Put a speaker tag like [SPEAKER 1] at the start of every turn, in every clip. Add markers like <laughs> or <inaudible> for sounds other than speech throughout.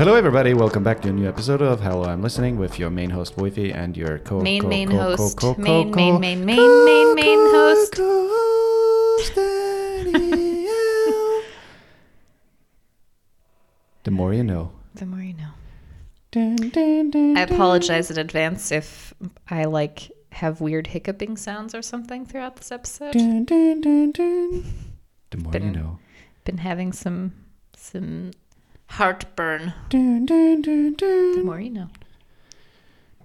[SPEAKER 1] Hello, everybody. Welcome back to a new episode of Hello, I'm Listening with your main host, Woifi, and your co
[SPEAKER 2] Main,
[SPEAKER 1] co-
[SPEAKER 2] main
[SPEAKER 1] co-
[SPEAKER 2] host.
[SPEAKER 1] co- co-
[SPEAKER 2] Main,
[SPEAKER 1] co-
[SPEAKER 2] main, main, main, main, main host.
[SPEAKER 1] The more you know.
[SPEAKER 2] The more you know.
[SPEAKER 1] Dun, dun, dun,
[SPEAKER 2] I apologize in advance if I like have weird hiccuping sounds or something throughout this episode.
[SPEAKER 1] Dun, dun, dun, dun. The more you
[SPEAKER 2] Been-
[SPEAKER 1] know.
[SPEAKER 2] Been having some some heartburn.
[SPEAKER 1] Dun, dun, dun, dun.
[SPEAKER 2] The more you know.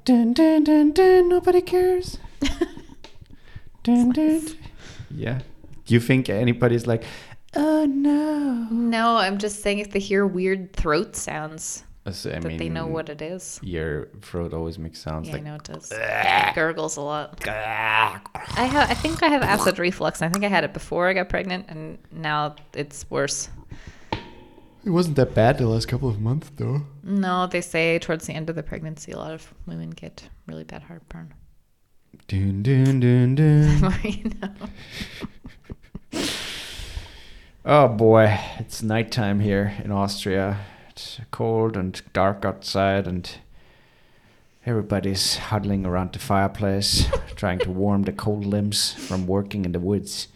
[SPEAKER 1] Dun, dun, dun, dun. Nobody cares. <laughs> dun, dun. Yeah. Do you think anybody's like, oh no?
[SPEAKER 2] No, I'm just saying if they hear weird throat sounds,
[SPEAKER 1] So, I
[SPEAKER 2] that they know what it is.
[SPEAKER 1] Your throat always makes sounds
[SPEAKER 2] Yeah,
[SPEAKER 1] like.
[SPEAKER 2] I know it does. Gurgles a lot. I have. I think I have acid reflux. I think I had it before I got pregnant, and now it's worse.
[SPEAKER 1] It wasn't that bad the last couple of months, though.
[SPEAKER 2] No, they say towards the end of the pregnancy, a lot of women get really bad heartburn.
[SPEAKER 1] Dun, dun, dun, dun. <laughs>
[SPEAKER 2] You know.
[SPEAKER 1] oh boy, it's nighttime here in Austria. It's cold and dark outside, and everybody's huddling around the fireplace, <laughs> trying to warm the cold limbs from working in the woods.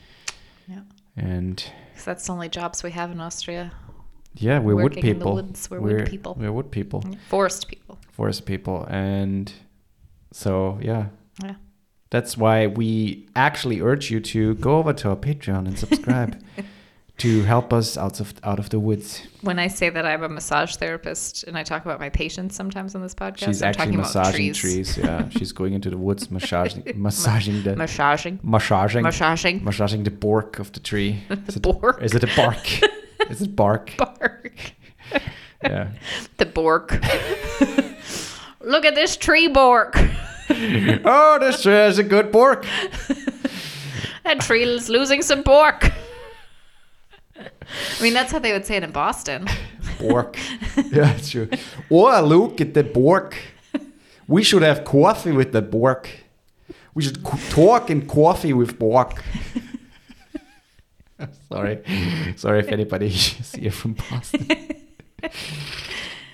[SPEAKER 2] Yeah.
[SPEAKER 1] And
[SPEAKER 2] 'Cause that's the only jobs we have in Austria.
[SPEAKER 1] Yeah, we're wood
[SPEAKER 2] the
[SPEAKER 1] people.
[SPEAKER 2] woods, we're wood people.
[SPEAKER 1] We're wood people, mm-hmm.
[SPEAKER 2] Forest people.
[SPEAKER 1] forest people, and so yeah,
[SPEAKER 2] Yeah.
[SPEAKER 1] That's why we actually urge you to go over to our Patreon and subscribe <laughs> to help us out of out of the woods.
[SPEAKER 2] When I say that I'm a massage therapist and I talk about my patients sometimes on this podcast,
[SPEAKER 1] She's
[SPEAKER 2] I'm
[SPEAKER 1] actually
[SPEAKER 2] talking
[SPEAKER 1] massaging
[SPEAKER 2] about
[SPEAKER 1] trees. Yeah, <laughs> she's going into the woods, massaging, <laughs> massaging the,
[SPEAKER 2] Massaging.
[SPEAKER 1] massaging,
[SPEAKER 2] Massaging.
[SPEAKER 1] massaging the bark of the tree. Is it,
[SPEAKER 2] Bark.
[SPEAKER 1] Is it a bark? is it bark?
[SPEAKER 2] Bark.
[SPEAKER 1] Yeah. <laughs>
[SPEAKER 2] The bork. <laughs> Look at this tree bork. <laughs>
[SPEAKER 1] oh, this tree is a good Bork.
[SPEAKER 2] That tree is losing some bork. I mean, that's how they would say it in Boston.
[SPEAKER 1] Bork. yeah, true. Oh, look at the bork. We should have coffee with the bork. We should co- talk and coffee with bork. Sorry. Sorry if anybody is here from Boston.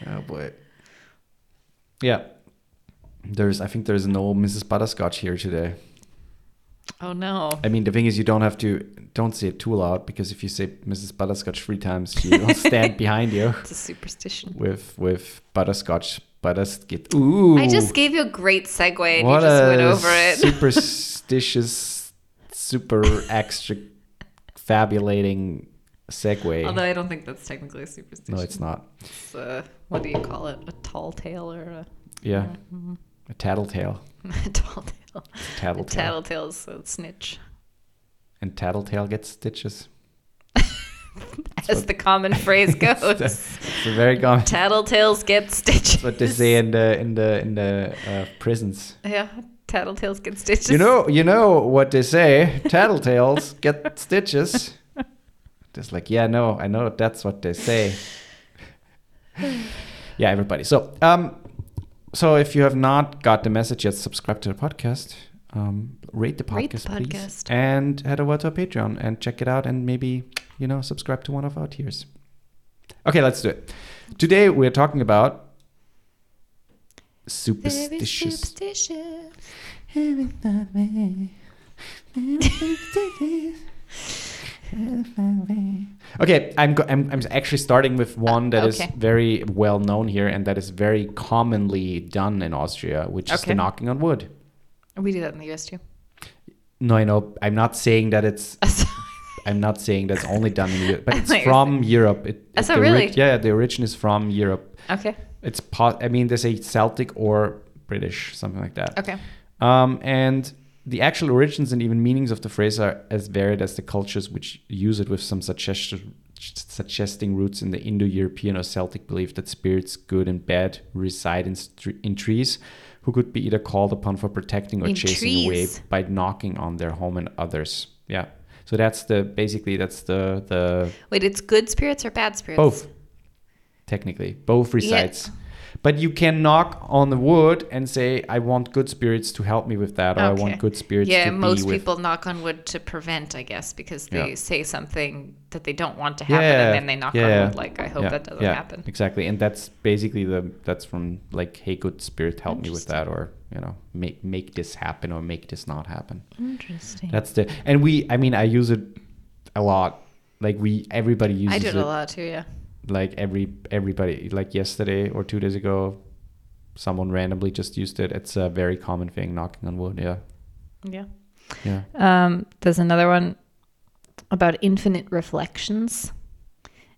[SPEAKER 1] Oh, <laughs> boy. Yeah. There's, I think there's an old Mrs. Butterscotch here today.
[SPEAKER 2] Oh no.
[SPEAKER 1] I mean, the thing is, you don't have to, don't say it too loud because if you say Mrs. Butterscotch three times, she will <laughs> stand behind you
[SPEAKER 2] It's a superstition.
[SPEAKER 1] with with butterscotch butterskit. Ooh,
[SPEAKER 2] I just gave you a great segue and
[SPEAKER 1] what
[SPEAKER 2] you just
[SPEAKER 1] a
[SPEAKER 2] went over it. <laughs>
[SPEAKER 1] superstitious, super extra fabulating segue.
[SPEAKER 2] Although I don't think that's technically a superstition.
[SPEAKER 1] no, it's not.
[SPEAKER 2] It's, uh, what do you call it? A tall tale or a,
[SPEAKER 1] Yeah,
[SPEAKER 2] Mm-hmm.
[SPEAKER 1] a tattletale, <laughs>
[SPEAKER 2] a tall tale? A
[SPEAKER 1] tattletale,
[SPEAKER 2] tattletale's a snitch.
[SPEAKER 1] and tattletale gets stitches. <laughs>
[SPEAKER 2] As the common phrase <laughs> goes.
[SPEAKER 1] It's a very common.
[SPEAKER 2] Tattletales get stitches.
[SPEAKER 1] That's what they say in the in the in the uh, prisons.
[SPEAKER 2] Yeah, tattletales get stitches.
[SPEAKER 1] You know, you know what they say. Tattletales get stitches. Just like, yeah, no, I know that's what they say. <sighs> yeah, everybody. So, um, so if you have not got the message yet, subscribe to the podcast. Um, rate the podcast,
[SPEAKER 2] Rate the
[SPEAKER 1] please, and head over to our Patreon and check it out, and maybe you know subscribe to one of our tiers. Okay, let's do it. Today we're talking about superstitious.
[SPEAKER 2] superstitious. <laughs>
[SPEAKER 1] Okay, I'm, go- I'm I'm actually starting with one that is
[SPEAKER 2] okay.
[SPEAKER 1] very well known here and that is very commonly done in Austria, which is the knocking on wood.
[SPEAKER 2] We do that in the US too.
[SPEAKER 1] No, I know. I'm not saying that it's. <laughs> I'm not saying that's only done in Europe, but <laughs> it's
[SPEAKER 2] thought you were
[SPEAKER 1] from Europe. It,
[SPEAKER 2] Oh,
[SPEAKER 1] it-
[SPEAKER 2] so really?
[SPEAKER 1] yeah, the origin is from Europe.
[SPEAKER 2] okay.
[SPEAKER 1] It's po- I mean, they say Celtic or British, something like that.
[SPEAKER 2] Okay.
[SPEAKER 1] Um, and the actual origins and even meanings of the phrase are as varied as the cultures which use it, with some suggestion, suggesting roots in the Indo-European or Celtic belief that spirits, good and bad, reside in, in trees, who could be either called upon for protecting or
[SPEAKER 2] In
[SPEAKER 1] chasing away by knocking on their home and others. Yeah. So that's the basically that's the the
[SPEAKER 2] Wait, it's good spirits or bad spirits?
[SPEAKER 1] both. Technically, both resides. But you can knock on the wood and say, "I want good spirits to help me with that," or "I want good spirits
[SPEAKER 2] yeah,
[SPEAKER 1] to
[SPEAKER 2] most
[SPEAKER 1] be with." That.
[SPEAKER 2] Yeah, most people knock on wood to prevent, I guess, because they
[SPEAKER 1] Yeah.
[SPEAKER 2] say something that they don't want to happen,
[SPEAKER 1] Yeah,
[SPEAKER 2] and then they knock
[SPEAKER 1] yeah,
[SPEAKER 2] on wood. Like, I hope that doesn't
[SPEAKER 1] yeah,
[SPEAKER 2] happen.
[SPEAKER 1] Exactly, and that's basically the that's from like, "Hey, good spirit, help me with that," or you know, make make this happen or make this not happen.
[SPEAKER 2] Interesting.
[SPEAKER 1] That's the and we. I mean, I use it a lot. Like we, everybody uses it.
[SPEAKER 2] I do it
[SPEAKER 1] it.
[SPEAKER 2] a lot too. Yeah.
[SPEAKER 1] Like every everybody. Like yesterday or two days ago, someone randomly just used it. It's a very common thing, knocking on wood. Yeah,
[SPEAKER 2] Yeah.
[SPEAKER 1] yeah.
[SPEAKER 2] Um, there's another one about infinite reflections,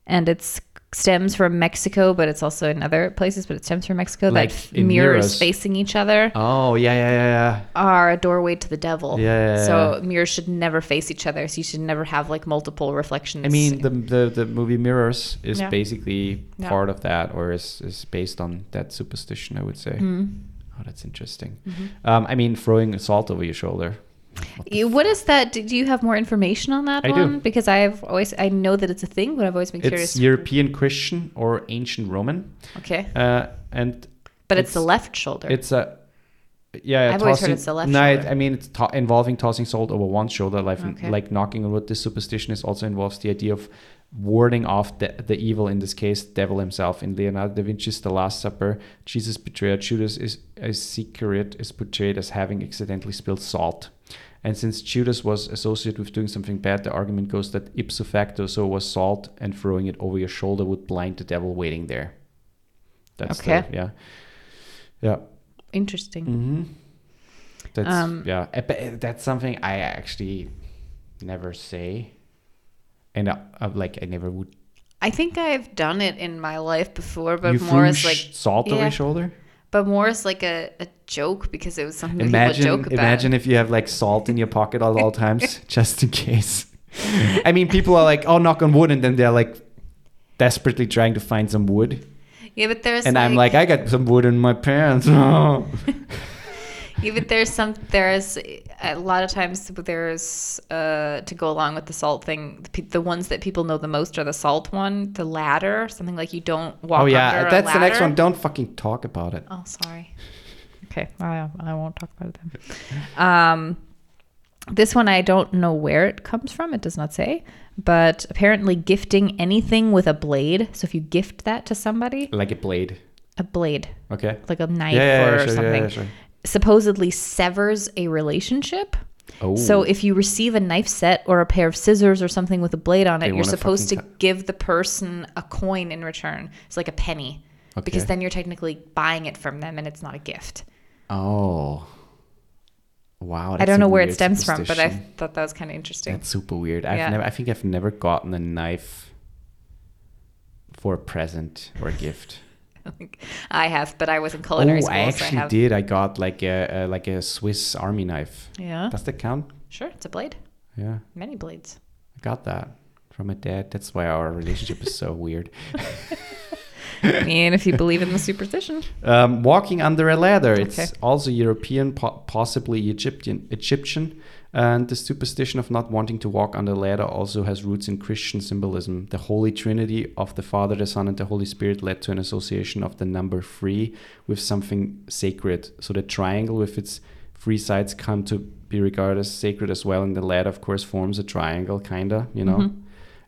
[SPEAKER 2] and it's stems from Mexico, but it's also in other places. But it stems from Mexico.
[SPEAKER 1] Like
[SPEAKER 2] that mirrors,
[SPEAKER 1] mirrors.
[SPEAKER 2] facing each other
[SPEAKER 1] Oh yeah, yeah, yeah, yeah.
[SPEAKER 2] are a doorway to the devil.
[SPEAKER 1] Yeah, yeah,
[SPEAKER 2] So mirrors should never face each other. So you should never have like multiple reflections.
[SPEAKER 1] I mean, the the, the movie Mirrors is basically part of that, or is is based on that superstition. I would say.
[SPEAKER 2] Mm.
[SPEAKER 1] Oh, that's interesting.
[SPEAKER 2] Mm-hmm.
[SPEAKER 1] Um, I mean, throwing salt over your shoulder.
[SPEAKER 2] You- What is that? Do you have more information on that
[SPEAKER 1] I do.
[SPEAKER 2] one? Because I've always I know that it's a thing, but I've always been curious.
[SPEAKER 1] It's European Christian or ancient Roman,
[SPEAKER 2] okay,
[SPEAKER 1] uh, and
[SPEAKER 2] but it's, the left shoulder.
[SPEAKER 1] It's a yeah.
[SPEAKER 2] I've always heard
[SPEAKER 1] tossing-
[SPEAKER 2] it's the left
[SPEAKER 1] no,
[SPEAKER 2] shoulder.
[SPEAKER 1] I mean it's to- involving tossing salt over one shoulder, like
[SPEAKER 2] Okay.
[SPEAKER 1] like knocking on wood. This superstition is also involves the idea of warding off the, the evil. In this case, devil himself. In Leonardo da Vinci's The Last Supper, Jesus' betrayed Judas is Iscariot is portrayed as having accidentally spilled salt. And since Judas was associated with doing something bad, the argument goes that ipso facto, so was salt, and throwing it over your shoulder would blind the devil waiting there. That's
[SPEAKER 2] Okay.
[SPEAKER 1] the, yeah, yeah.
[SPEAKER 2] Interesting.
[SPEAKER 1] Mm-hmm. That's
[SPEAKER 2] Um,
[SPEAKER 1] yeah. uh, But uh, that's something I actually never say, and I, I, like I never would.
[SPEAKER 2] I think I've done it in my life before, but
[SPEAKER 1] you
[SPEAKER 2] more as like
[SPEAKER 1] salt over your shoulder.
[SPEAKER 2] But more as like a, a joke because it was something that people
[SPEAKER 1] Imagine,
[SPEAKER 2] joke about.
[SPEAKER 1] imagine if you have like salt in your pocket at all times, <laughs> just in case. I mean, people are like, "Oh, knock on wood," and then they're like desperately trying to find some wood,
[SPEAKER 2] yeah, but there's
[SPEAKER 1] and I'm like, "I got some wood in my pants." <laughs> <laughs>
[SPEAKER 2] yeah, but there's some there's a lot of times there's uh to go along with the salt thing. The, the ones that people know the most are the salt one, the ladder, something like you don't walk.
[SPEAKER 1] oh yeah,
[SPEAKER 2] under a
[SPEAKER 1] that's the next one. Don't fucking talk about it.
[SPEAKER 2] Oh, sorry. Okay, I, I won't talk about it then. <laughs> Um, this one I don't know where it comes from. It does not say, but apparently gifting anything with a blade. So if you gift that to somebody,
[SPEAKER 1] Like a blade.
[SPEAKER 2] a blade,
[SPEAKER 1] Okay.
[SPEAKER 2] like a knife
[SPEAKER 1] Yeah, yeah, yeah,
[SPEAKER 2] or
[SPEAKER 1] sure, yeah,
[SPEAKER 2] something,
[SPEAKER 1] yeah, sure.
[SPEAKER 2] Supposedly severs a relationship.
[SPEAKER 1] Oh.
[SPEAKER 2] So if you receive a knife set or a pair of scissors or something with a blade on it,
[SPEAKER 1] They
[SPEAKER 2] you're supposed to give the person a coin in return. It's like a penny. Because then you're technically buying it from them and it's not a gift.
[SPEAKER 1] Oh. Wow.
[SPEAKER 2] I don't know where it stems from, but I thought that was kind of interesting.
[SPEAKER 1] That's super weird. I've
[SPEAKER 2] Yeah.
[SPEAKER 1] never. I think I've never gotten a knife for a present or a gift. <laughs>
[SPEAKER 2] I have, but I was in culinary
[SPEAKER 1] oh,
[SPEAKER 2] school,
[SPEAKER 1] I
[SPEAKER 2] so I
[SPEAKER 1] actually did. I got like a, a like a Swiss Army knife.
[SPEAKER 2] Yeah,
[SPEAKER 1] Does that count?
[SPEAKER 2] sure. It's a blade.
[SPEAKER 1] Yeah,
[SPEAKER 2] Many blades.
[SPEAKER 1] I got that from my dad. That's why our relationship is so weird. <laughs>
[SPEAKER 2] I mean, if you believe in the superstition.
[SPEAKER 1] Um, walking under a ladder. It's
[SPEAKER 2] Okay.
[SPEAKER 1] also European, po- possibly Egyptian. Egyptian. And the superstition of not wanting to walk under the ladder also has roots in Christian symbolism. The Holy Trinity of the Father, the Son, and the Holy Spirit led to an association of the number three with something sacred. So the triangle with its three sides come to be regarded as sacred as well. And the ladder, of course, forms a triangle, kinda, you know.
[SPEAKER 2] Mhm.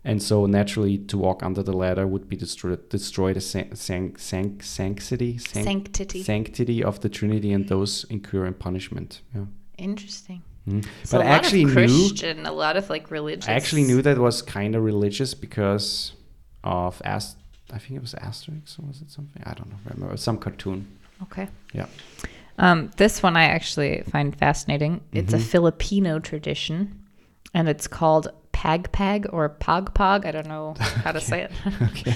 [SPEAKER 1] And so naturally, to walk under the ladder would be destroy, destroy the san- san- san- sanctity, san-
[SPEAKER 2] Sanctity.
[SPEAKER 1] sanctity of the Trinity, and those incur in punishment. Yeah.
[SPEAKER 2] Interesting.
[SPEAKER 1] Mhm.
[SPEAKER 2] So
[SPEAKER 1] but
[SPEAKER 2] a
[SPEAKER 1] I actually
[SPEAKER 2] of
[SPEAKER 1] knew,
[SPEAKER 2] Christian, a lot of like religious.
[SPEAKER 1] I actually knew that was kind of religious because of Ast. I think it was Asterix, or was it something? I don't know. Remember some cartoon.
[SPEAKER 2] Okay.
[SPEAKER 1] Yeah.
[SPEAKER 2] Um, this one I actually find fascinating. It's a
[SPEAKER 1] Mhm.
[SPEAKER 2] Filipino tradition, and it's called Pag Pag or Pog Pog. I don't know <laughs> how to say it.
[SPEAKER 1] Okay.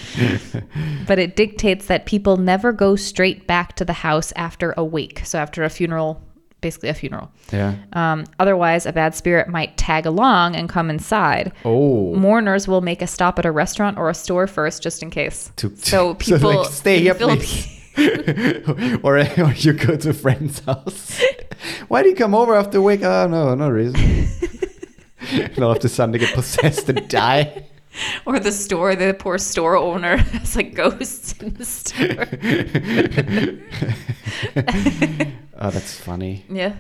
[SPEAKER 1] <laughs> <laughs>
[SPEAKER 2] but it dictates that people never go straight back to the house after a wake. So after a funeral, basically a funeral.
[SPEAKER 1] yeah.
[SPEAKER 2] Um, otherwise, a bad spirit might tag along and come inside.
[SPEAKER 1] Oh.
[SPEAKER 2] Mourners will make a stop at a restaurant or a store first, just in case.
[SPEAKER 1] To-
[SPEAKER 2] So <laughs> people
[SPEAKER 1] like, stay here, please. <laughs> or, <laughs> or you go to a friend's house. Why do you come over after wake? Oh no, no reason. and a sudden they get possessed and die.
[SPEAKER 2] or the store, the poor store owner has like ghosts in the store.
[SPEAKER 1] Oh, that's funny.
[SPEAKER 2] yeah.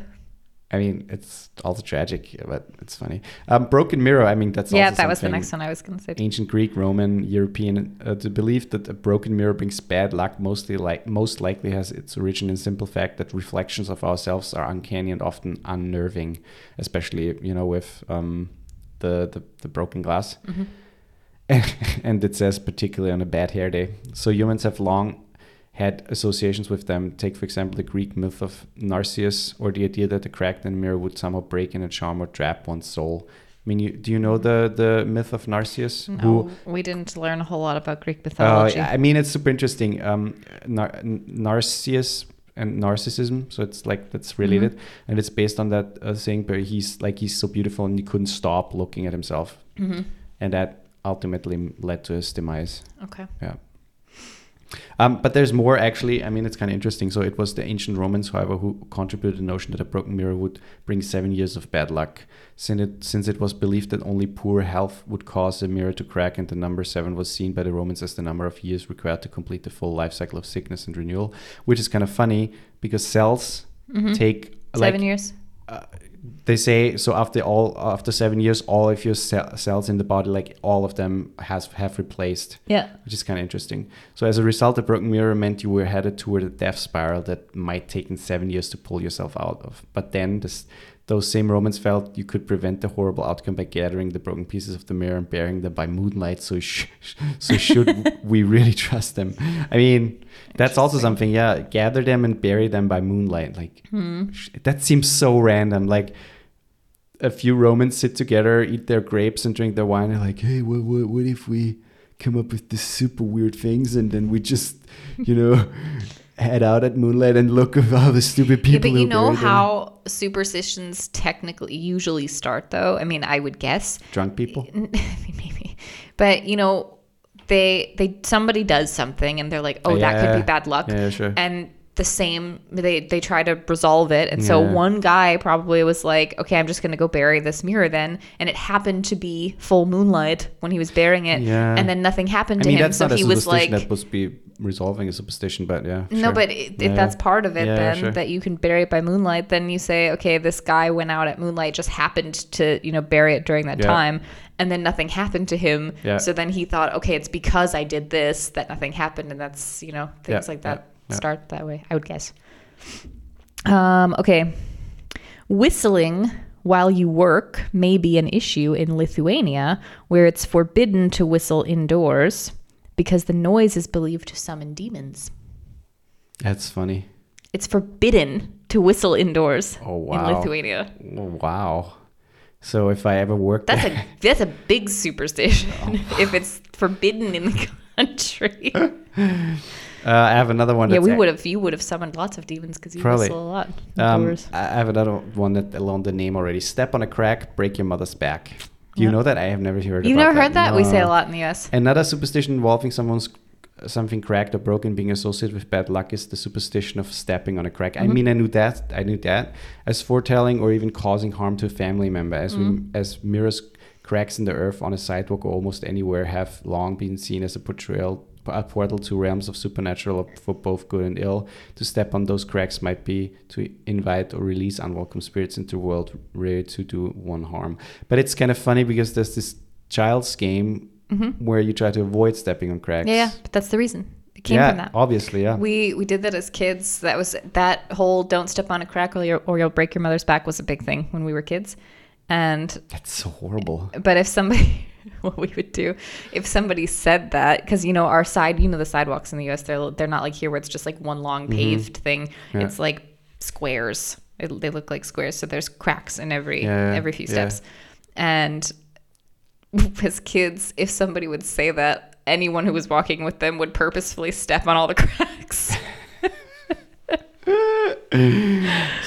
[SPEAKER 1] I mean, it's also tragic, but it's funny. Um, broken mirror. I mean, that's
[SPEAKER 2] Yeah,
[SPEAKER 1] also
[SPEAKER 2] that was the next one I was going to say.
[SPEAKER 1] Ancient Greek, Roman, European. Uh, the belief that a broken mirror brings bad luck mostly like most likely has its origin in simple fact that reflections of ourselves are uncanny and often unnerving, especially you know with um, the, the the broken glass.
[SPEAKER 2] Mhm. <laughs>
[SPEAKER 1] and it says particularly on a bad hair day. So humans have long had associations with them. Take for example the Greek myth of Narcissus, or the idea that the cracked mirror would somehow break in a charm or trap one's soul. I mean, you, do you know the the myth of Narcissus?
[SPEAKER 2] No, we didn't learn a whole lot about Greek
[SPEAKER 1] Uh,
[SPEAKER 2] mythology.
[SPEAKER 1] I mean, it's super interesting. Um, Nar- Narcissus and narcissism, so it's like that's related, and it's based on that uh, thing where he's like he's so beautiful and he couldn't stop looking at himself,
[SPEAKER 2] Mhm.
[SPEAKER 1] and that ultimately led to his demise.
[SPEAKER 2] Okay.
[SPEAKER 1] Yeah. Um, but there's more actually. I mean, it's kind of interesting. So it was the ancient Romans, however, who contributed the notion that a broken mirror would bring seven years of bad luck. Since it, since it was believed that only poor health would cause a mirror to crack, and the number seven was seen by the Romans as the number of years required to complete the full life cycle of sickness and renewal, which is kind of funny because cells
[SPEAKER 2] Mhm.
[SPEAKER 1] take
[SPEAKER 2] Seven
[SPEAKER 1] like
[SPEAKER 2] years.
[SPEAKER 1] They say so after all after seven years all of your ce- cells in the body like all of them has have replaced
[SPEAKER 2] Yeah.
[SPEAKER 1] which is kind of interesting. So as a result, the broken mirror meant you were headed toward a death spiral that might take in seven years to pull yourself out of. But then this, those same Romans felt you could prevent the horrible outcome by gathering the broken pieces of the mirror and burying them by moonlight. So sh- so should <laughs> we really trust them? I mean, that's also something. Yeah, gather them and bury them by moonlight. Like
[SPEAKER 2] Hmm.
[SPEAKER 1] sh- that seems so random. Like a few Romans sit together, eat their grapes, and drink their wine. And like, hey, what, what, what if we come up with these super weird things, and then we just, you know, head out at moonlight and look at all the stupid
[SPEAKER 2] Yeah,
[SPEAKER 1] people.
[SPEAKER 2] but you know
[SPEAKER 1] buried them.
[SPEAKER 2] how superstitions technically usually start, though. I mean, I would guess
[SPEAKER 1] drunk people. <laughs>
[SPEAKER 2] maybe, but you know, they they somebody does something and they're like, oh, that could be bad luck,
[SPEAKER 1] Yeah, yeah, sure.
[SPEAKER 2] and the same they they try to resolve it and so one guy probably was like okay i'm just going to go bury this mirror then and it happened to be full moonlight when he was burying it
[SPEAKER 1] Yeah.
[SPEAKER 2] and then nothing happened
[SPEAKER 1] I
[SPEAKER 2] to
[SPEAKER 1] mean,
[SPEAKER 2] him so he was like
[SPEAKER 1] that must be resolving a superstition, but yeah.
[SPEAKER 2] no, but it,
[SPEAKER 1] Yeah.
[SPEAKER 2] if that's part of it,
[SPEAKER 1] Yeah,
[SPEAKER 2] then
[SPEAKER 1] sure.
[SPEAKER 2] that you can bury it by moonlight, then you say, okay, this guy went out at moonlight, just happened to, you know, bury it during that
[SPEAKER 1] Yeah.
[SPEAKER 2] time, and then nothing happened to him.
[SPEAKER 1] Yeah.
[SPEAKER 2] So then he thought, okay, it's because I did this that nothing happened, and that's, you know, things
[SPEAKER 1] Yeah,
[SPEAKER 2] like that
[SPEAKER 1] yeah,
[SPEAKER 2] start that way. I would guess. Um, okay, whistling while you work may be an issue in Lithuania, where it's forbidden to whistle indoors because the noise is believed to summon demons.
[SPEAKER 1] That's funny.
[SPEAKER 2] It's forbidden to whistle indoors
[SPEAKER 1] Oh,
[SPEAKER 2] in
[SPEAKER 1] wow.
[SPEAKER 2] Lithuania.
[SPEAKER 1] Oh, wow. So if I ever work
[SPEAKER 2] That's
[SPEAKER 1] there,
[SPEAKER 2] a <laughs> that's a big superstition <laughs> if it's forbidden in the country. <laughs>
[SPEAKER 1] uh, I have another one.
[SPEAKER 2] yeah, we would have you would have summoned lots of demons because you
[SPEAKER 1] Probably.
[SPEAKER 2] whistle a lot
[SPEAKER 1] Um. I I have another one that along the name already. Step on a crack, break your mother's back. Do you
[SPEAKER 2] Yeah.
[SPEAKER 1] know that? I have never heard.
[SPEAKER 2] You've never heard that? We say a lot in the US.
[SPEAKER 1] Another superstition involving someone's something cracked or broken being associated with bad luck is the superstition of stepping on a crack. I
[SPEAKER 2] Mhm.
[SPEAKER 1] mean, I knew that. I knew that as foretelling or even causing harm to a family member, as we,
[SPEAKER 2] Mhm.
[SPEAKER 1] as mirrors cracks in the earth on a sidewalk or almost anywhere have long been seen as a portrayal. A portal to realms of supernatural for both good and ill. To step on those cracks might be to invite or release unwelcome spirits into the world, ready to do one harm. But it's kind of funny because there's this child's game
[SPEAKER 2] hmm
[SPEAKER 1] where you try to avoid stepping on cracks.
[SPEAKER 2] Yeah, yeah, but that's the reason. It came
[SPEAKER 1] yeah,
[SPEAKER 2] from that.
[SPEAKER 1] obviously, yeah.
[SPEAKER 2] We we did that as kids. That was that whole "don't step on a crack or, you'll- or you'll break your mother's back" was a big thing when we were kids. And
[SPEAKER 1] That's so horrible.
[SPEAKER 2] but if somebody <laughs> what we would do if somebody said that because you know our side you know the sidewalks in the us they're they're not like here where it's just like one long paved thing
[SPEAKER 1] Mm-hmm. Yeah.
[SPEAKER 2] it's like squares it, they look like squares so there's cracks in every
[SPEAKER 1] Yeah,
[SPEAKER 2] every few
[SPEAKER 1] yeah.
[SPEAKER 2] steps and <laughs> as kids if somebody would say that anyone who was walking with them would purposefully step on all the <laughs> cracks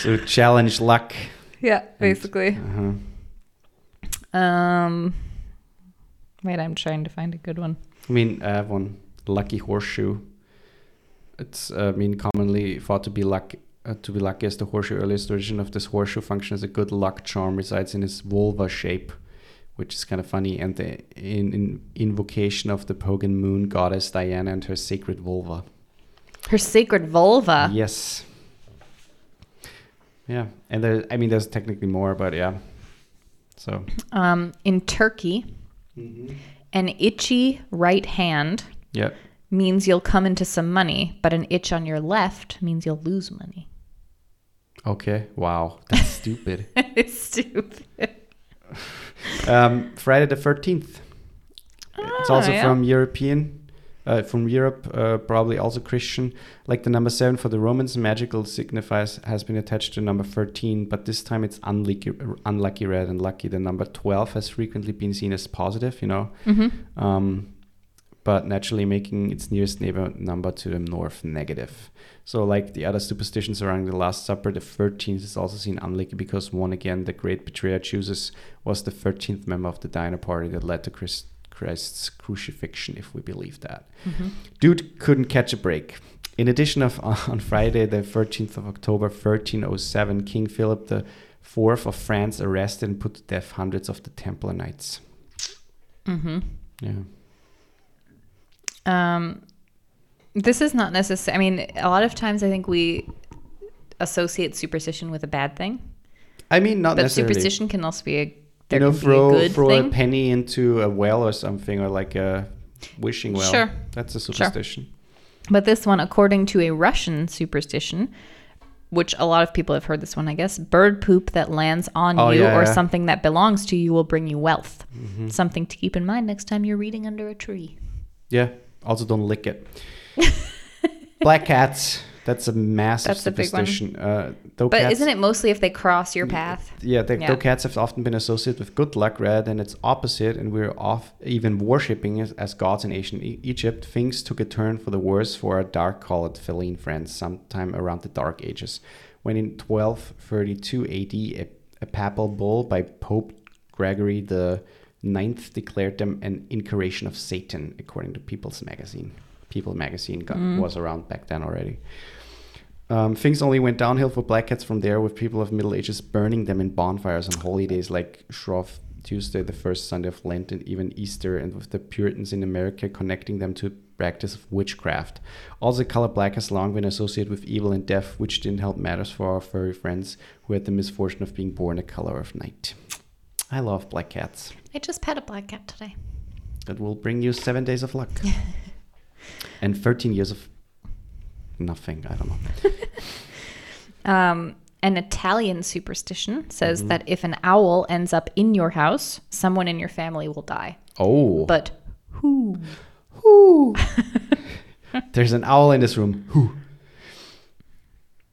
[SPEAKER 1] So challenge luck.
[SPEAKER 2] yeah basically
[SPEAKER 1] Uh-huh.
[SPEAKER 2] um wait i'm trying to find a good one
[SPEAKER 1] I mean, I have one lucky horseshoe. It's uh, I mean commonly thought to be luck uh, to be lucky as the horseshoe. Earliest origin of this horseshoe function as a good luck charm resides in its vulva shape, which is kind of funny, and the in, in invocation of the pagan moon goddess Diana and her sacred vulva.
[SPEAKER 2] Her sacred vulva.
[SPEAKER 1] Yes. Yeah, and there, I mean, there's technically more, but yeah. So.
[SPEAKER 2] Um, in Turkey, an itchy right hand
[SPEAKER 1] Yeah.
[SPEAKER 2] means you'll come into some money, but an itch on your left means you'll lose money.
[SPEAKER 1] Okay. Wow, that's <laughs> stupid.
[SPEAKER 2] it's stupid. <laughs>
[SPEAKER 1] Um, Friday the Thirteenth. it's
[SPEAKER 2] Ah,
[SPEAKER 1] also
[SPEAKER 2] yeah.
[SPEAKER 1] from European, uh, from Europe, uh, probably also Christian. Like the number seven for the Romans, magical signifies has been attached to number thirteen, but this time it's unlucky, unlucky rather than lucky. The number twelve has frequently been seen as positive, you know,
[SPEAKER 2] Mm-hmm.
[SPEAKER 1] um, but naturally making its nearest neighbor number to the north negative. So, like the other superstitions surrounding the Last Supper, the 13th is also seen unlucky because one again, the great betrayer Judas, was the 13th member of the dinner party that led to Christ, Christ's crucifixion, if we believe that.
[SPEAKER 2] Mm-hmm.
[SPEAKER 1] Dude couldn't catch a break. In addition, of <laughs> on Friday, the 13th of October, 1307, King Philip the Fourth of France arrested and put to death hundreds of the Templar Knights.
[SPEAKER 2] Mm-hmm.
[SPEAKER 1] Yeah.
[SPEAKER 2] Um, this is not necessary. I mean, a lot of times I think we associate superstition with a bad thing,
[SPEAKER 1] I mean, not
[SPEAKER 2] but
[SPEAKER 1] necessarily.
[SPEAKER 2] superstition can also be a there
[SPEAKER 1] you know, throw
[SPEAKER 2] be a good
[SPEAKER 1] throw
[SPEAKER 2] thing.
[SPEAKER 1] a penny into a well or something, or like a wishing well.
[SPEAKER 2] Sure.
[SPEAKER 1] That's a superstition. Sure.
[SPEAKER 2] But this one, according to a Russian superstition, which a lot of people have heard this one, I guess, bird poop that lands on
[SPEAKER 1] Oh,
[SPEAKER 2] you
[SPEAKER 1] yeah,
[SPEAKER 2] or
[SPEAKER 1] yeah.
[SPEAKER 2] something that belongs to you will bring you wealth.
[SPEAKER 1] Mm-hmm.
[SPEAKER 2] Something to keep in mind next time you're reading under a tree.
[SPEAKER 1] Yeah. Also, don't lick it. <laughs> Black cats. That's a massive
[SPEAKER 2] That's the big one.
[SPEAKER 1] superstition. Uh, though
[SPEAKER 2] But
[SPEAKER 1] cats,
[SPEAKER 2] isn't it mostly if they cross your path?
[SPEAKER 1] Yeah, the,
[SPEAKER 2] Yeah.
[SPEAKER 1] though cats have often been associated with good luck rather than its opposite, and we're off even worshipping as, as gods in ancient E- Egypt. Things took a turn for the worse for our dark-colored feline friends sometime around the Dark Ages, when in 1232 AD, a, a papal bull by Pope Gregory the Ninth declared them an incarnation of Satan, according to People's Magazine. People Magazine got, was around back then already. Um, things only went downhill for black cats from there, with people of Middle Ages burning them in bonfires on holy days like Shrove Tuesday, the first Sunday of Lent, and even Easter, and with the Puritans in America connecting them to practice of witchcraft. Also, color black has long been associated with evil and death, which didn't help matters for our furry friends who had the misfortune of being born a color of night. I love black cats.
[SPEAKER 2] I just pet a black cat today.
[SPEAKER 1] That will bring you seven days of luck. <laughs> and 13 years of nothing. I don't know. <laughs>
[SPEAKER 2] Um, an Italian superstition says
[SPEAKER 1] Mm-hmm.
[SPEAKER 2] that if an owl ends up in your house, someone in your family will die.
[SPEAKER 1] Oh.
[SPEAKER 2] But who?
[SPEAKER 1] Who? <laughs> There's an owl in this room. Whoo.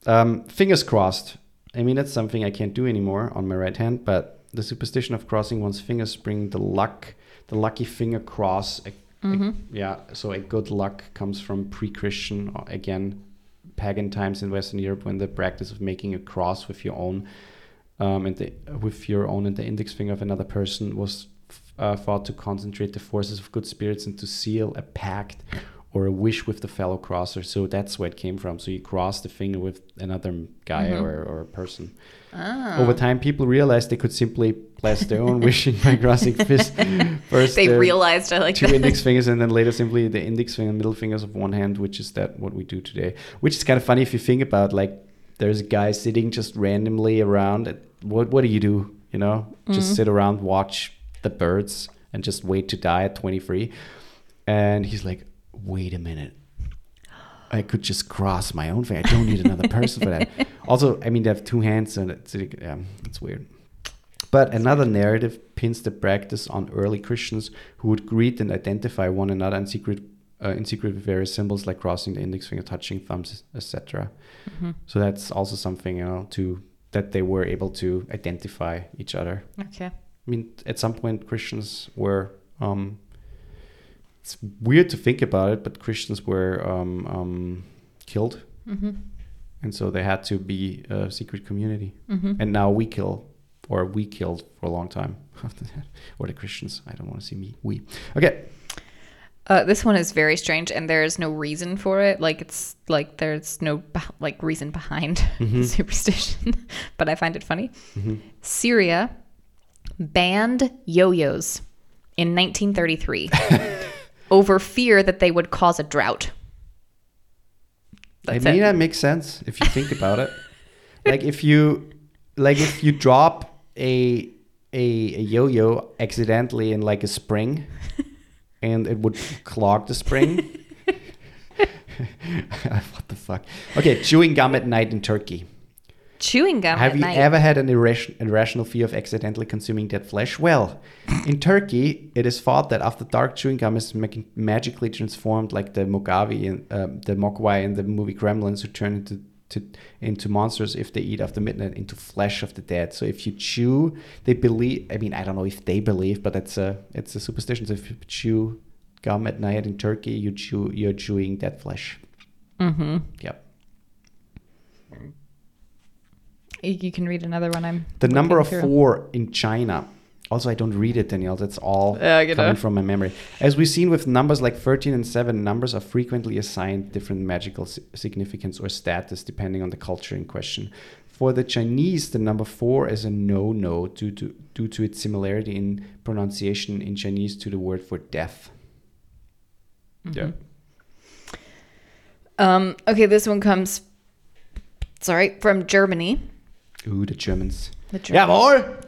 [SPEAKER 1] Um, fingers crossed. I mean, that's something I can't do anymore on my right hand, but the superstition of crossing one's fingers bring the luck, the lucky finger cross. A- yeah, so a good luck comes from pre-Christian, or again, pagan times in Western Europe when the practice of making a cross with your own, um, and the, with your own and the index finger of another person was uh, thought to concentrate the forces of good spirits and to seal a pact or a wish with the fellow crosser. So that's where it came from. So you cross the finger with another guy or, or a person. Over time, people realized they could simply own wishing by crossing <laughs> fist first.
[SPEAKER 2] They
[SPEAKER 1] their
[SPEAKER 2] realized I like
[SPEAKER 1] two
[SPEAKER 2] that.
[SPEAKER 1] index fingers and then later simply the index finger and middle fingers of one hand, which is that what we do today. Which is kind of funny if you think about like there's a guy sitting just randomly around. What what do you do? You know, just mm. sit around, watch the birds, and just wait to die at 23. And he's like, wait a minute. I could just cross my own finger. I don't need another person for that. <laughs> Also, I mean, they have two hands, and it's, yeah, it's weird. But another narrative pins the practice on early Christians who would greet and identify one another in secret, uh, in secret with various symbols like crossing the index finger, touching thumbs, etc. So that's also something you know to that they were able to identify each other.
[SPEAKER 2] Okay.
[SPEAKER 1] I mean, at some point, Christians were. Um, it's weird to think about it, but Christians were um, um, killed,
[SPEAKER 2] Mm-hmm.
[SPEAKER 1] and so they had to be a secret community.
[SPEAKER 2] Mm-hmm.
[SPEAKER 1] And now we kill, or we killed for a long time. <laughs> Or the Christians. I don't want to see me. We. Okay.
[SPEAKER 2] Uh, this one is very strange, and there is no reason for it. Like it's like there's no like reason behind <laughs>
[SPEAKER 1] Mm-hmm.
[SPEAKER 2] the superstition, <laughs> but I find it funny. Syria banned yo-yos in 1933 over fear that they would cause a drought.
[SPEAKER 1] I
[SPEAKER 2] That's
[SPEAKER 1] mean,
[SPEAKER 2] it.
[SPEAKER 1] that makes sense if you think about it. Like if you, like if you drop a a, a yo-yo accidentally in like a spring, <laughs> and it would clog the spring. <laughs> <laughs> what the fuck? Okay, chewing gum at night in Turkey.
[SPEAKER 2] Chewing gum
[SPEAKER 1] Have you
[SPEAKER 2] night.
[SPEAKER 1] ever had an irration- irrational fear of accidentally consuming dead flesh? Well, in Turkey, it is thought that after dark, chewing gum is mag- magically transformed, like the Mogwai and um, the Mogwai in the movie Gremlins, who turn into to, into monsters if they eat after midnight into flesh of the dead. So if you chew, they believe. I mean, I don't know if they believe, but it's a it's a superstition. So if you chew gum at night in Turkey, you chew you're chewing dead flesh.
[SPEAKER 2] mm-hmm.
[SPEAKER 1] Yep.
[SPEAKER 2] You can read another one. I'm
[SPEAKER 1] The number of
[SPEAKER 2] through.
[SPEAKER 1] four in China. Also, I don't read it, Danielle. That's all
[SPEAKER 2] Yeah,
[SPEAKER 1] coming
[SPEAKER 2] it.
[SPEAKER 1] from my memory. As we've seen with numbers like 13 and 7, numbers are frequently assigned different magical si- significance or status depending on the culture in question. For the Chinese, the number 4 is a no-no due to, due to its similarity in pronunciation in Chinese to the word for death. Yeah.
[SPEAKER 2] Um, okay, this one comes. Sorry, from Germany.
[SPEAKER 1] Ooh, the Germans.
[SPEAKER 2] The Germans.
[SPEAKER 1] Jawohl!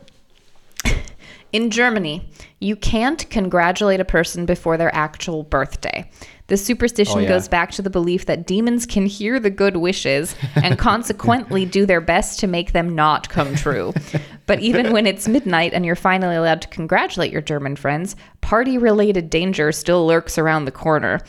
[SPEAKER 2] In Germany, you can't congratulate a person before their actual birthday. This superstition
[SPEAKER 1] Oh, yeah.
[SPEAKER 2] goes back to the belief that demons can hear the good wishes and <laughs> consequently do their best to make them not come true. But even when it's midnight and you're finally allowed to congratulate your German friends, party related danger still lurks around the corner.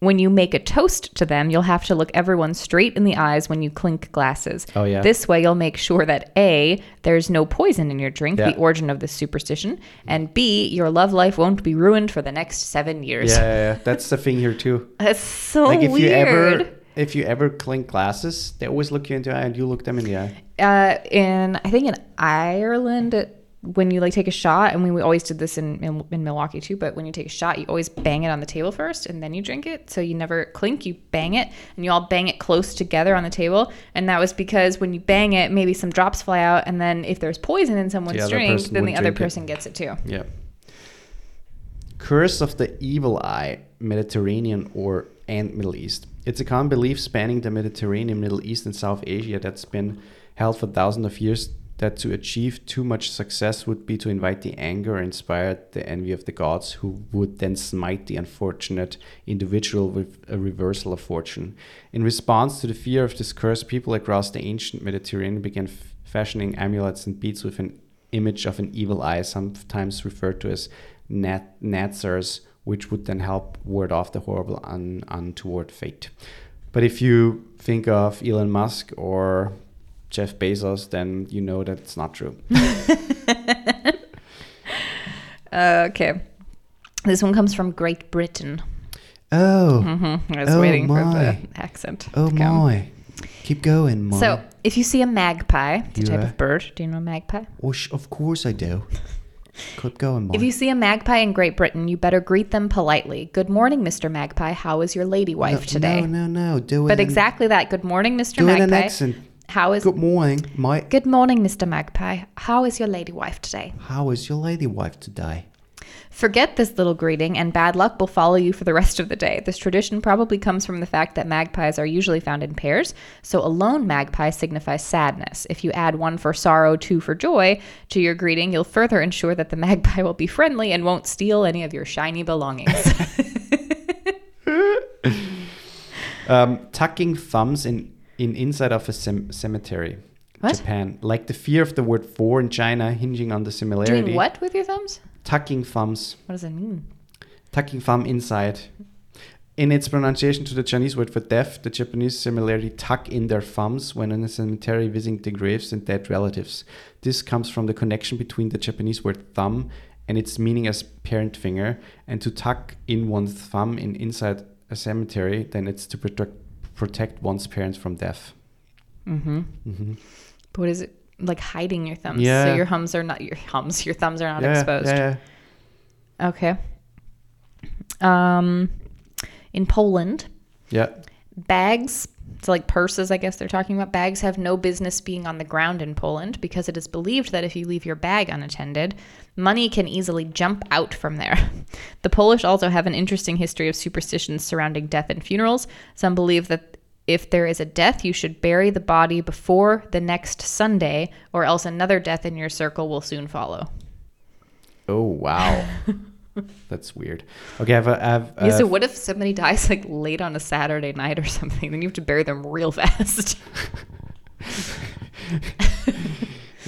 [SPEAKER 2] When you make a toast to them, you'll have to look everyone straight in the eyes when you clink glasses.
[SPEAKER 1] Oh, yeah.
[SPEAKER 2] This way, you'll make sure that A, there's no poison in your drink,
[SPEAKER 1] Yeah.
[SPEAKER 2] the origin of this superstition, and B, your love life won't be ruined for the next seven years.
[SPEAKER 1] Yeah, yeah, yeah. That's the thing here too. <laughs>
[SPEAKER 2] That's so
[SPEAKER 1] like if
[SPEAKER 2] weird.
[SPEAKER 1] you ever if you ever clink glasses, they always look you in the eye and you look them in the eye.
[SPEAKER 2] uh, in I think in Ireland, it- when you like take a shot, and we, we always did this in, in in Milwaukee too. But when you take a shot, you always bang it on the table first, and then you drink it. So you never clink, you bang it, and you all bang it close together on the table. And that was because when you bang it, maybe some drops fly out, and then if there's poison in someone's
[SPEAKER 1] The
[SPEAKER 2] drink, then the other
[SPEAKER 1] drink it.
[SPEAKER 2] person gets it too.
[SPEAKER 1] Yeah. Curse of the Evil Eye, Mediterranean or and Middle East. It's a common belief spanning the Mediterranean, Middle East, and South Asia that's been held for thousands of years that to achieve too much success would be to invite the anger or inspire the envy of the gods, who would then smite the unfortunate individual with a reversal of fortune. In response to the fear of this curse, people across the ancient Mediterranean began f- fashioning amulets and beads with an image of an evil eye, sometimes referred to as nat- which would then help ward off the horrible un- untoward fate. But if you think of Elon Musk or Jeff Bezos, then you know that it's not true.
[SPEAKER 2] Uh, <laughs> okay, this one comes from Great Britain.
[SPEAKER 1] Oh,
[SPEAKER 2] hmm I was
[SPEAKER 1] Oh,
[SPEAKER 2] waiting for the
[SPEAKER 1] my.
[SPEAKER 2] accent.
[SPEAKER 1] oh my! Keep going, my.
[SPEAKER 2] So, if you see a magpie, it's a type of bird. Do you know a magpie?
[SPEAKER 1] Oh, sh- of course I do. <laughs> Keep going, my.
[SPEAKER 2] If you see a magpie in Great Britain, you better greet them politely. Good morning, Mr. Magpie. How is your lady wife
[SPEAKER 1] no,
[SPEAKER 2] today?
[SPEAKER 1] No, no, no. Do it.
[SPEAKER 2] But
[SPEAKER 1] in-
[SPEAKER 2] exactly that. Good morning, Mr.
[SPEAKER 1] Do it in an
[SPEAKER 2] Magpie.
[SPEAKER 1] accent.
[SPEAKER 2] How is
[SPEAKER 1] Good morning, Mike.
[SPEAKER 2] Good morning, Mr. Magpie. How is your lady wife today?
[SPEAKER 1] How is your lady wife today?
[SPEAKER 2] Forget this little greeting, and bad luck will follow you for the rest of the day. This tradition probably comes from the fact that magpies are usually found in pairs, so a lone magpie signifies sadness. If you add one for sorrow, two for joy to your greeting, you'll further ensure that the <laughs> magpie will be friendly and won't steal any of your shiny belongings. <laughs>
[SPEAKER 1] Um, tucking thumbs in, in inside of a cem- cemetery.
[SPEAKER 2] What?
[SPEAKER 1] Japan. Like the fear of the word for in China hinging on the similarity.
[SPEAKER 2] Doing what with your thumbs?
[SPEAKER 1] Tucking thumbs.
[SPEAKER 2] What does it mean?
[SPEAKER 1] Tucking thumb inside. In its pronunciation to the Chinese word for death, the Japanese similarly tuck in their thumbs when in a cemetery visiting the graves and dead relatives. This comes from the connection between the Japanese word thumb and its meaning as parent finger, and to tuck in one's thumb in inside a cemetery, then it's to protect protect one's parents from death.
[SPEAKER 2] Mm-hmm.
[SPEAKER 1] Mm hmm
[SPEAKER 2] But what is it? Like hiding your thumbs.
[SPEAKER 1] Yeah.
[SPEAKER 2] So your hums are not your hums, your thumbs are not
[SPEAKER 1] Yeah,
[SPEAKER 2] exposed.
[SPEAKER 1] yeah, yeah.
[SPEAKER 2] Okay. Um, in Poland,
[SPEAKER 1] Yeah.
[SPEAKER 2] Bags, so like purses, I guess they're talking about. Bags have no business being on the ground in Poland because it is believed that if you leave your bag unattended, money can easily jump out from there. <laughs> The Polish also have an interesting history of superstitions surrounding death and funerals. Some believe that if there is a death, you should bury the body before the next Sunday, or else another death in your circle will soon follow.
[SPEAKER 1] Oh wow. <laughs> That's weird. Okay, I've, I've
[SPEAKER 2] Yeah, so what if somebody dies like late on a Saturday night or <laughs> something? Then you have to bury them real fast.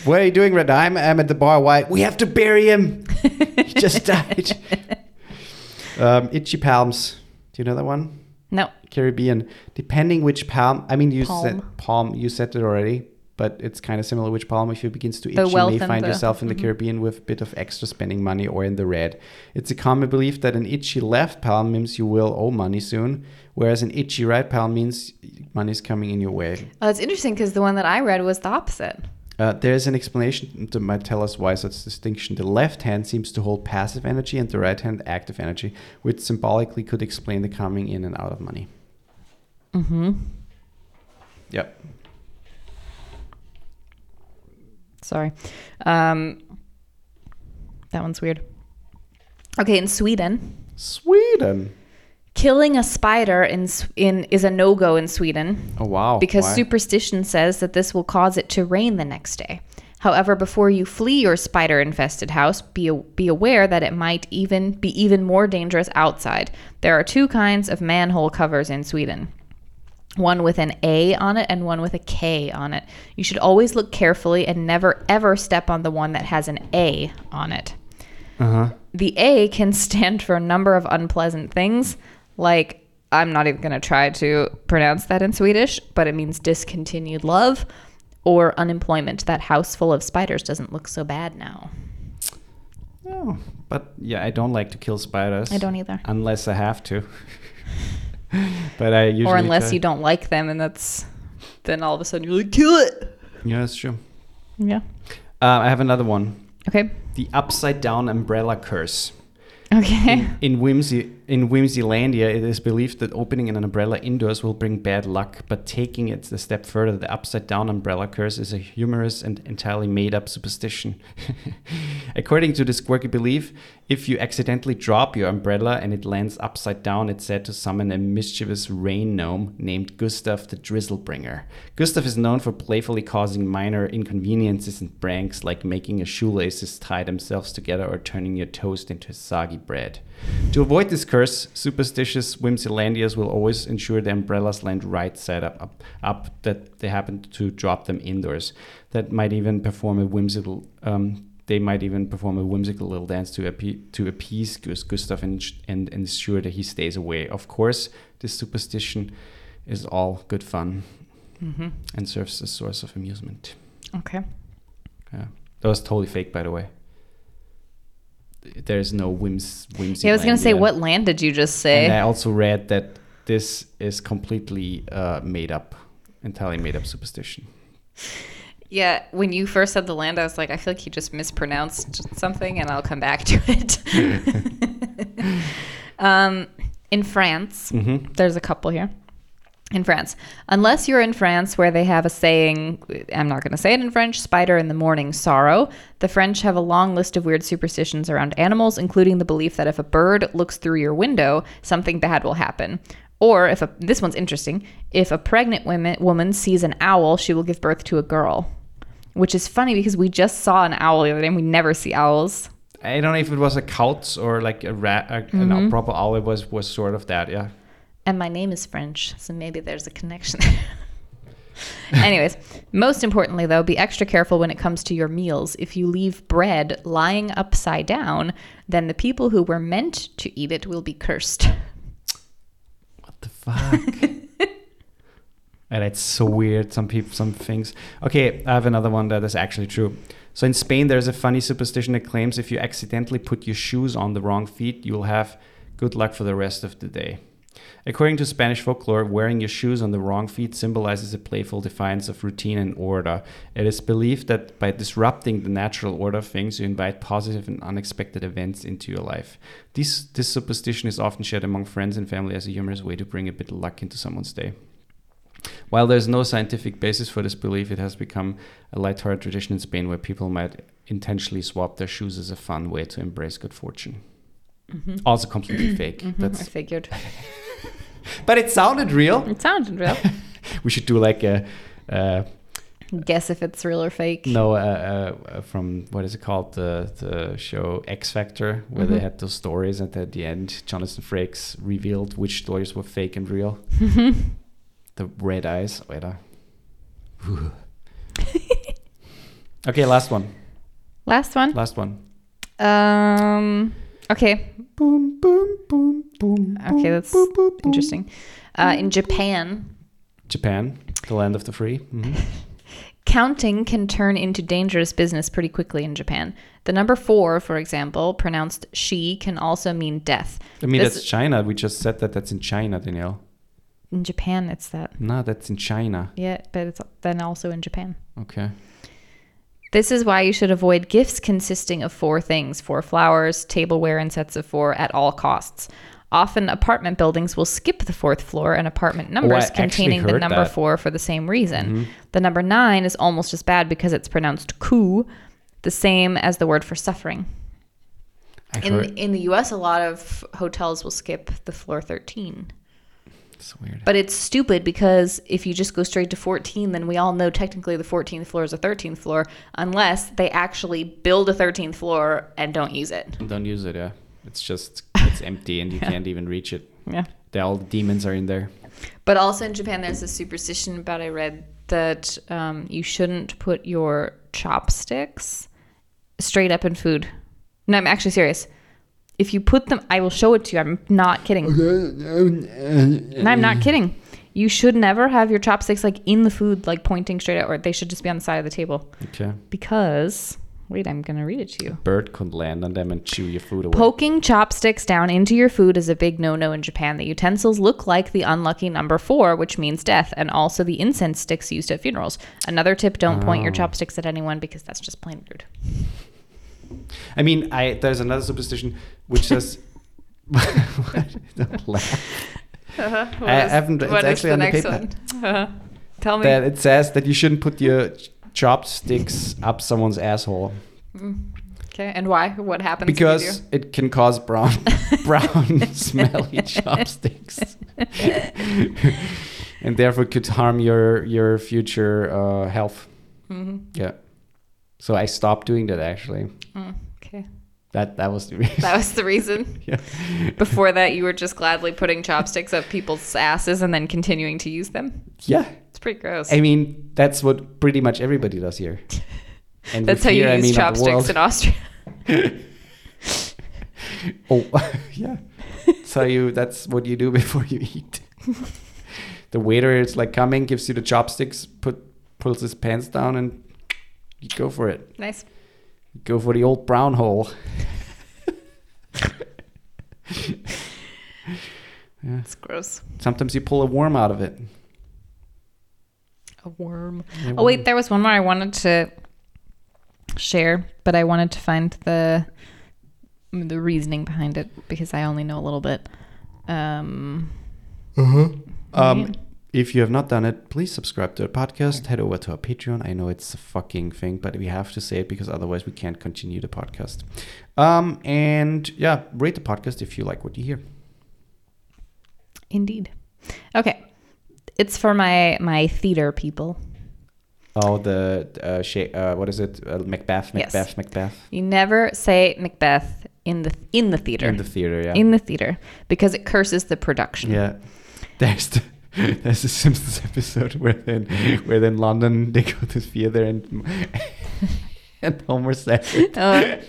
[SPEAKER 1] What are you doing, Red? I'm, I'm at the bar. Why? We have to bury him. he just <laughs> died. um, itchy palms. Do you know that one?
[SPEAKER 2] no.
[SPEAKER 1] Caribbean. Depending which palm. I mean, you
[SPEAKER 2] Palm.
[SPEAKER 1] said palm. You said it already, but it's kind of similar. Which palm? If it begins to itch, you may find
[SPEAKER 2] the-
[SPEAKER 1] yourself in the
[SPEAKER 2] Mhm.
[SPEAKER 1] Caribbean with a bit of extra spending money or in the red. It's a common belief that an itchy left palm means you will owe money soon, whereas an itchy right palm means money's coming in your way.
[SPEAKER 2] Oh, it's interesting because the one that I read was the opposite.
[SPEAKER 1] Uh, there's an explanation that might tell us why such distinction. The left hand seems to hold passive energy and the right hand active energy, which symbolically could explain the coming in and out of money.
[SPEAKER 2] Mm-hmm.
[SPEAKER 1] Yep.
[SPEAKER 2] Sorry. Um, that one's weird. Okay, in Sweden,
[SPEAKER 1] Sweden.
[SPEAKER 2] Killing a spider in in is a no go in Sweden
[SPEAKER 1] Oh wow.
[SPEAKER 2] because
[SPEAKER 1] Why?
[SPEAKER 2] superstition says that this will cause it to rain the next day. However, before you flee your spider infested house, be, be aware that it might even be even more dangerous outside. There are two kinds of manhole covers in Sweden. One with an A on it and one with a K on it. You should always look carefully and never ever step on the one that has an A on it.
[SPEAKER 1] Uh-huh.
[SPEAKER 2] The A can <laughs> stand for a number of unpleasant things, like I'm not even going to try to pronounce that in Swedish, but it means discontinued love or unemployment. That house full of spiders doesn't look so bad now.
[SPEAKER 1] Oh, but yeah, I don't like to kill spiders.
[SPEAKER 2] I don't either.
[SPEAKER 1] Unless I have to. <laughs> but I usually
[SPEAKER 2] or unless
[SPEAKER 1] try-
[SPEAKER 2] you don't like them, and that's then all of a sudden you're like, kill it.
[SPEAKER 1] Yeah, that's true.
[SPEAKER 2] Yeah.
[SPEAKER 1] Uh, I have another one.
[SPEAKER 2] Okay.
[SPEAKER 1] The upside down umbrella curse.
[SPEAKER 2] Okay.
[SPEAKER 1] In Whimsy in Whimsylandia, it is believed that opening an umbrella indoors will bring bad luck, but taking it a step further, the upside down umbrella curse is a humorous and entirely made up superstition. <laughs> According to this quirky belief, if you accidentally drop your umbrella and it lands upside down, it's said to summon a mischievous rain gnome named Gustav the Drizzlebringer. Gustav is known for playfully causing minor inconveniences and pranks like making your shoelaces tie themselves together or turning your toast into soggy bread. To avoid this curse, superstitious Whimsylandias will always ensure the umbrellas land right side up, up, up that they happen to drop them indoors. That might even perform a whimsical. Um, they might even perform a whimsical little dance to appe- to appease Gus- Gustav and, and ensure that he stays away. Of course, this superstition is all good fun
[SPEAKER 2] Mm-hmm.
[SPEAKER 1] and serves as a source of amusement.
[SPEAKER 2] Okay.
[SPEAKER 1] Yeah. That was totally fake, by the way. There's no whims, whimsy.
[SPEAKER 2] Yeah, I was gonna say,
[SPEAKER 1] yeah.
[SPEAKER 2] what land did you just say?
[SPEAKER 1] And I also read that this is completely uh, made up, entirely made up superstition.
[SPEAKER 2] Yeah, when you first said the land, I was like, I feel like you just mispronounced something, and I'll come back <laughs> to it. <laughs> <laughs> um, in France,
[SPEAKER 1] Mm-hmm.
[SPEAKER 2] there's a couple here. In France, unless you're in France where they have a saying, I'm not going to say it in French, spider in the morning, sorrow. The French have a long list of weird superstitions around animals, including the belief that if a bird looks through your window, something bad will happen. Or if a, this one's interesting, if a pregnant woman, woman sees an owl, she will give birth to a girl. Which is funny because we just saw an owl the other day and we never see owls.
[SPEAKER 1] I don't know if it was a cout or like a rat, a,
[SPEAKER 2] Mm-hmm.
[SPEAKER 1] a proper owl. It was was sort of that, yeah.
[SPEAKER 2] And my name is French, so maybe there's a connection. <laughs> Anyways, most importantly, though, be extra careful when it comes to your meals. If you leave bread lying upside down, then the people who were meant to eat it will be cursed.
[SPEAKER 1] What the fuck? <laughs> and it's so weird. Some people, some things. Okay, I have another one that is actually true. So in Spain, there's a funny superstition that claims if you accidentally put your shoes on the wrong feet, you will have good luck for the rest of the day. According to Spanish folklore, wearing your shoes on the wrong feet symbolizes a playful defiance of routine and order. It is believed that by disrupting the natural order of things, you invite positive and unexpected events into your life. This, this superstition is often shared among friends and family as a humorous way to bring a bit of luck into someone's day. While there's no scientific basis for this belief, it has become a lighthearted tradition in Spain where people might intentionally swap their shoes as a fun way to embrace good fortune. Mm-hmm. Also completely <clears throat> fake.
[SPEAKER 2] Mm-hmm, I
[SPEAKER 1] That's
[SPEAKER 2] figured. <laughs>
[SPEAKER 1] but it sounded real.
[SPEAKER 2] It sounded real. <laughs>
[SPEAKER 1] We should do like a uh,
[SPEAKER 2] Guess if it's real or fake.
[SPEAKER 1] no uh, uh, uh, from what is it called the the show X Factor where they
[SPEAKER 2] Mhm.
[SPEAKER 1] had those stories and at the end Jonathan Frakes revealed which stories were fake and real. the red eyes, Alter. <laughs> okay, last one.
[SPEAKER 2] Last one.
[SPEAKER 1] Last one.
[SPEAKER 2] Um. Okay.
[SPEAKER 1] Boom, boom, boom, boom.
[SPEAKER 2] Okay, that's
[SPEAKER 1] boom, boom, boom.
[SPEAKER 2] Interesting. Uh, in Japan,
[SPEAKER 1] Japan, the land of the free. Mhm. <laughs>
[SPEAKER 2] counting can turn into dangerous business pretty quickly in Japan. The number four, for example, pronounced she, can also mean death.
[SPEAKER 1] I mean,
[SPEAKER 2] This-
[SPEAKER 1] that's China. We just said that that's in China, Danielle.
[SPEAKER 2] In Japan, it's that.
[SPEAKER 1] No, that's in China.
[SPEAKER 2] Yeah, but it's then also in Japan.
[SPEAKER 1] Okay.
[SPEAKER 2] This is why you should avoid gifts consisting of four things four flowers, tableware, and sets of four at all costs. Often, apartment buildings will skip the fourth floor and apartment numbers
[SPEAKER 1] actually
[SPEAKER 2] containing the number
[SPEAKER 1] that.
[SPEAKER 2] four for the same reason.
[SPEAKER 1] Mhm.
[SPEAKER 2] The number nine is almost as bad because it's pronounced ku, the same as the word for suffering.
[SPEAKER 1] I
[SPEAKER 2] In,
[SPEAKER 1] heard.
[SPEAKER 2] in the US, a lot of hotels will skip the floor 13.
[SPEAKER 1] It's weird.
[SPEAKER 2] But it's stupid because if you just go straight to 14, then we all know technically the 14th floor is a 13th floor, unless they actually build a 13th floor and don't use it.
[SPEAKER 1] Don't use it. Yeah, it's just <laughs> it's empty and you
[SPEAKER 2] Yeah.
[SPEAKER 1] can't even reach it.
[SPEAKER 2] Yeah.
[SPEAKER 1] The, all the demons are in there.
[SPEAKER 2] But also in Japan, there's a superstition about I read that um, you shouldn't put your chopsticks straight up in food. No, I'm actually serious. If you put them, I will show it to you. I'm not kidding. And I'm not kidding. You should never have your chopsticks like in the food, like pointing straight out, or they should just be on the side of the table.
[SPEAKER 1] Okay.
[SPEAKER 2] Because, wait, I'm going to read it to you.
[SPEAKER 1] Bird could land on them and chew your food away.
[SPEAKER 2] Poking chopsticks down into your food is a big no no in Japan. The utensils look like the unlucky number four, which means death, and also the incense sticks used at funerals. Another tip don't point your
[SPEAKER 1] Oh.
[SPEAKER 2] chopsticks at anyone because that's just plain rude.
[SPEAKER 1] I mean, I there's another superstition which says. <laughs> Don't laugh. I haven't- it's actually on the paper.
[SPEAKER 2] Tell me.
[SPEAKER 1] That it says that you shouldn't put your chopsticks up someone's asshole
[SPEAKER 2] okay, and why? What happens?
[SPEAKER 1] because it can cause brown, <laughs> brown, smelly chopsticks, <laughs> and therefore could harm your your future uh, health.
[SPEAKER 2] Mhm.
[SPEAKER 1] Yeah. So I stopped doing that actually.
[SPEAKER 2] Mm, okay,
[SPEAKER 1] That that was the reason.
[SPEAKER 2] that was the reason. <laughs>
[SPEAKER 1] yeah.
[SPEAKER 2] Before that, you were just gladly putting chopsticks up people's asses and then continuing to use them.
[SPEAKER 1] Yeah.
[SPEAKER 2] It's pretty gross.
[SPEAKER 1] I mean, that's what pretty much everybody does here. <laughs> And
[SPEAKER 2] That's how you
[SPEAKER 1] here, I
[SPEAKER 2] use
[SPEAKER 1] mean
[SPEAKER 2] chopsticks in Austria. <laughs>
[SPEAKER 1] Oh, yeah. So you that's what you do before you eat. the waiter is like coming, gives you the chopsticks, put pulls his pants down, and you go for it.
[SPEAKER 2] Nice.
[SPEAKER 1] Go for the old brown hole. yeah.
[SPEAKER 2] It's gross.
[SPEAKER 1] Sometimes you pull a worm out of it.
[SPEAKER 2] A worm.
[SPEAKER 1] A
[SPEAKER 2] Oh wait, there was one more I wanted to share, but I wanted to find the the reasoning behind it because I only know a little bit. Um,
[SPEAKER 1] Um,
[SPEAKER 2] Yeah.
[SPEAKER 1] If you have not done it, please subscribe to our podcast. Head over to our Patreon. I know it's a fucking thing, but we have to say it because otherwise we can't continue the podcast. Um, and yeah, rate the podcast if you like what you hear.
[SPEAKER 2] indeed. Okay, it's for my my theater people.
[SPEAKER 1] Oh, the uh, sh- uh what is it? Uh, Macbeth,
[SPEAKER 2] Yes.
[SPEAKER 1] Macbeth, Macbeth.
[SPEAKER 2] You never say Macbeth in the in the theater.
[SPEAKER 1] In the theater, yeah.
[SPEAKER 2] in the theater because it curses the production.
[SPEAKER 1] yeah. <laughs> There's the <laughs> there's a Simpsons episode <laughs> where then where then London they go to theater and <laughs> and Homer says.
[SPEAKER 2] Uh,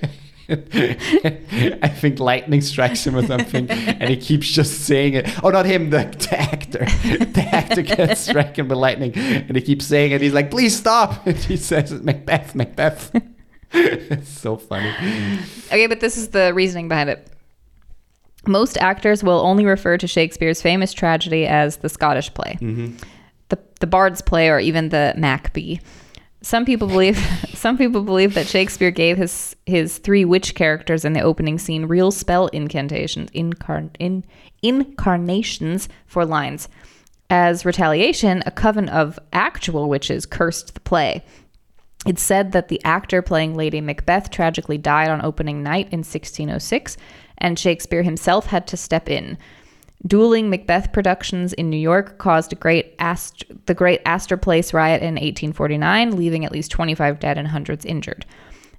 [SPEAKER 1] I think lightning strikes him or something, and he keeps just saying it. Oh, not him, the, the actor. The actor gets stricken by lightning, and he keeps saying it. He's like, "Please stop!" And he says, "Macbeth, Macbeth." it's so funny.
[SPEAKER 2] okay, but this is the reasoning behind it. Most actors will only refer to Shakespeare's famous tragedy as the Scottish play, mm-hmm. the the Bard's play, or even the Macbee. Some people believe <laughs> some people believe that Shakespeare gave his his three witch characters in the opening scene real spell incantations incarn, in, incarnations for lines. As retaliation, a coven of actual witches cursed the play. It's said that the actor playing Lady Macbeth tragically died on opening night in 1606, and Shakespeare himself had to step in. Dueling Macbeth productions in New York caused a great Ast- the Great Astor Place riot in 1849, leaving at least 25 dead and hundreds injured.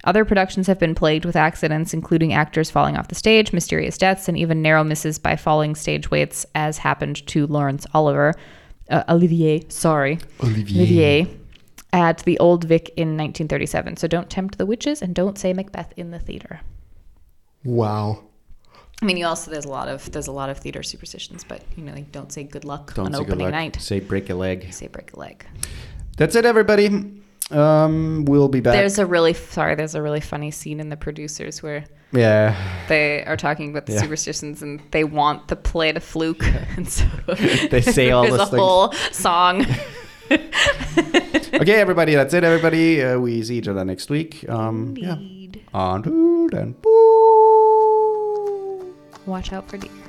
[SPEAKER 2] Other productions have been plagued with accidents, including actors falling off the stage, mysterious deaths, and even narrow misses by falling stage weights, as happened to Laurence Oliver, uh, Olivier, sorry, Olivier, at the Old Vic in 1937. So don't tempt the witches and don't say Macbeth in the theater.
[SPEAKER 3] Wow.
[SPEAKER 2] I mean, you also there's a lot of there's a lot of theater superstitions, but you know, like don't say good luck
[SPEAKER 1] Don't
[SPEAKER 2] on
[SPEAKER 1] say good
[SPEAKER 2] opening
[SPEAKER 1] luck.
[SPEAKER 2] night.
[SPEAKER 1] Say break a leg.
[SPEAKER 2] Say break a leg.
[SPEAKER 1] That's it, everybody. Um, we'll be back.
[SPEAKER 2] There's a really sorry. There's a really funny scene in The Producers where
[SPEAKER 1] yeah.
[SPEAKER 2] they are talking about the
[SPEAKER 1] Yeah.
[SPEAKER 2] superstitions and they want the play to fluke, <laughs> and so
[SPEAKER 1] They say all <laughs>
[SPEAKER 2] there's
[SPEAKER 1] those
[SPEAKER 2] a
[SPEAKER 1] things.
[SPEAKER 2] whole song. <laughs>
[SPEAKER 1] okay, everybody. That's it, everybody. Uh, we see each other next week. Um, yeah.
[SPEAKER 2] Indeed.
[SPEAKER 1] And.
[SPEAKER 2] Watch out for deer.